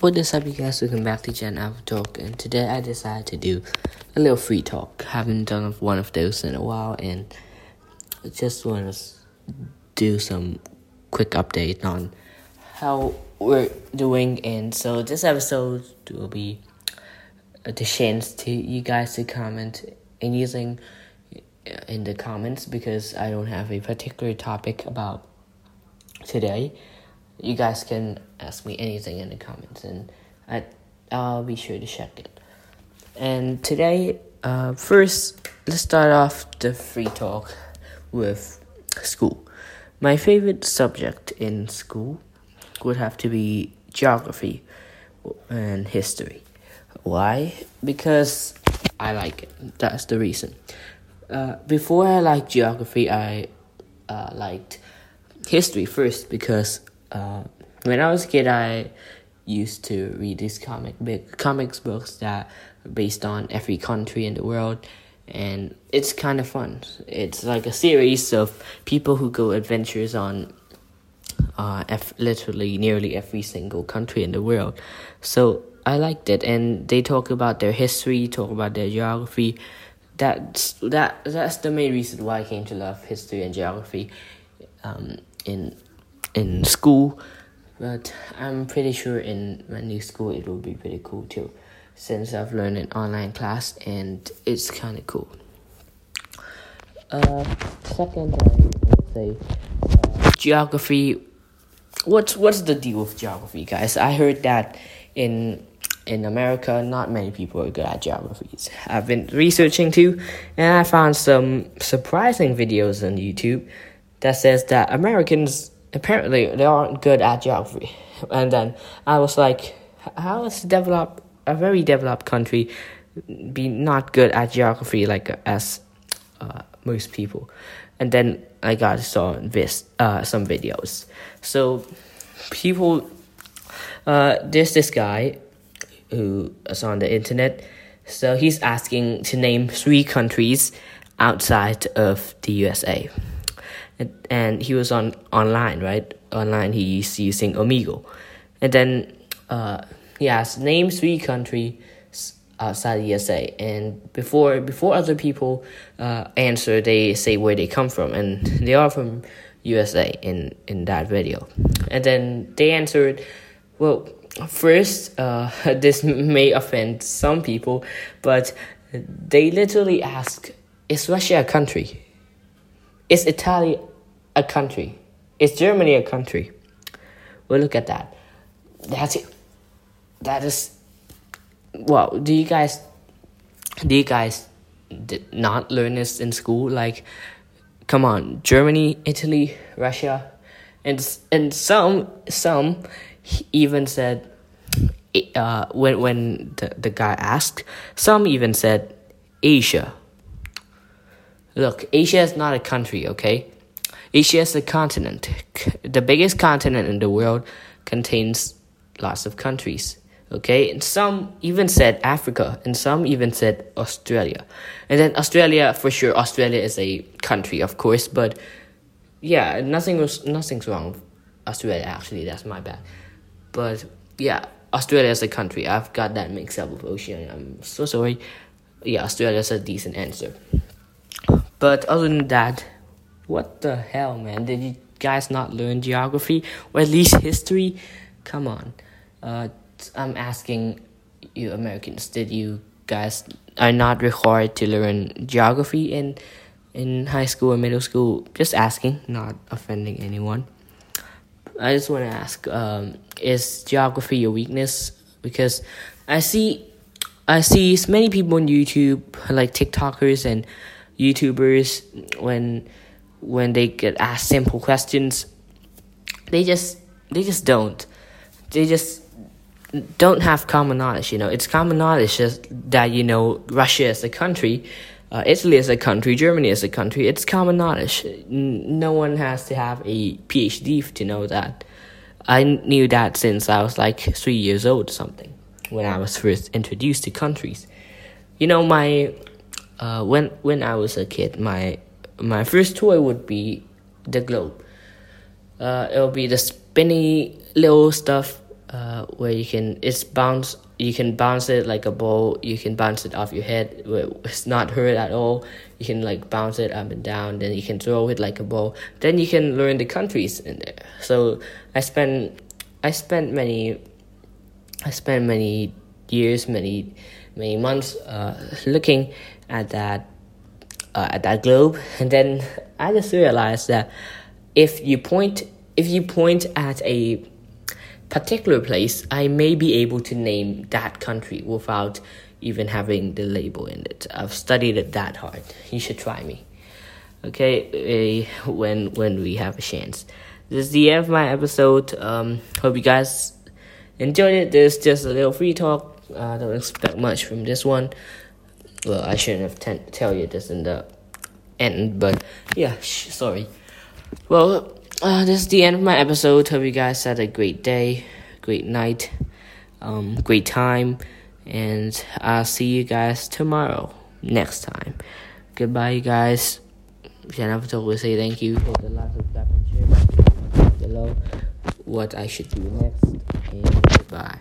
What is up, you guys? Welcome back to Gen Alpha Talk, and today I decided to do a little free talk. Haven't done one of those in a while, and just want to do some quick update on how we're doing. And so this episode will be the chance to you guys to comment anything uh, in the comments because I don't have a particular topic about today you guys can ask me anything in the comments and I, I'll be sure to check it. And today, uh, first, let's start off the free talk with school. My favorite subject in school would have to be geography and history. Why? Because I like it. That's the reason. Uh, before I liked geography, I uh, liked history first because uh, when I was a kid, I used to read these comic big comics books that are based on every country in the world, and it's kind of fun. It's like a series of people who go adventures on uh, F- literally nearly every single country in the world. So I liked it, and they talk about their history, talk about their geography. That's that. That's the main reason why I came to love history and geography. Um, in in school, but I'm pretty sure in my new school it will be pretty cool too, since I've learned an online class and it's kind of cool. Uh, second, I would say uh, geography. What's what's the deal with geography, guys? I heard that in in America, not many people are good at geographies. I've been researching too, and I found some surprising videos on YouTube that says that Americans apparently they aren't good at geography. And then I was like, how is develop a very developed country be not good at geography like as uh, most people? And then I got saw this uh, some videos. So people, uh, there's this guy who is on the internet. So he's asking to name three countries outside of the USA and, he was on online, right? Online, he's using Omegle, and then uh, he asked name three countries outside the USA, and before before other people uh, answer, they say where they come from, and they are from USA in in that video, and then they answered, well. First, uh, this may offend some people, but they literally ask, "Is Russia a country? Is Italy a country? Is Germany a country? Well, look at that. That's it. That is. Well, do you guys? Do you guys did not learn this in school? Like, come on, Germany, Italy, Russia, and and some some even said. Uh, when when the, the guy asked, some even said Asia. Look, Asia is not a country, okay? Asia is a continent. The biggest continent in the world contains lots of countries. Okay, and some even said Africa, and some even said Australia. And then Australia, for sure, Australia is a country, of course, but yeah, nothing was nothing's wrong with Australia. Actually, that's my bad. But yeah, Australia is a country. I've got that mixed up with Oceania. I'm so sorry. Yeah, Australia is a decent answer. But other than that, what the hell, man? Did you guys not learn geography or at least history? Come on. Uh, I'm asking you Americans, did you guys are not required to learn geography in in high school or middle school? Just asking, not offending anyone. I just want to ask, um, is geography your weakness? Because I see, I see many people on YouTube, like TikTokers and YouTubers, when when they get asked simple questions, they just they just don't. They just don't have common knowledge. You know, it's common knowledge just that you know Russia is a country, uh, Italy is a country, Germany is a country. It's common knowledge. No one has to have a PhD to know that. I knew that since I was like three years old or something when I was first introduced to countries. You know, my uh, when when I was a kid, my my first toy would be the globe. Uh, it'll be the spinny little stuff uh, where you can it's bounce you can bounce it like a ball you can bounce it off your head it's not hurt at all. You can like bounce it up and down then you can throw it like a ball. Then you can learn the countries in there. So i spent i spent many i spent many years many many months uh, looking at that uh, at that globe and then i just realized that if you point if you point at a particular place, I may be able to name that country without even having the label in it. I've studied it that hard. You should try me. Okay, uh, when when we have a chance. This is the end of my episode. Um, hope you guys enjoyed it. There's just a little free talk. I uh, don't expect much from this one. Well, I shouldn't have t- tell you this in the end, but yeah, sh- sorry. Well, uh, this is the end of my episode. Hope you guys had a great day, great night, um, great time, and I'll see you guys tomorrow, next time. Goodbye, you guys. Jennifer to say thank you for the last below what I should do next, and goodbye.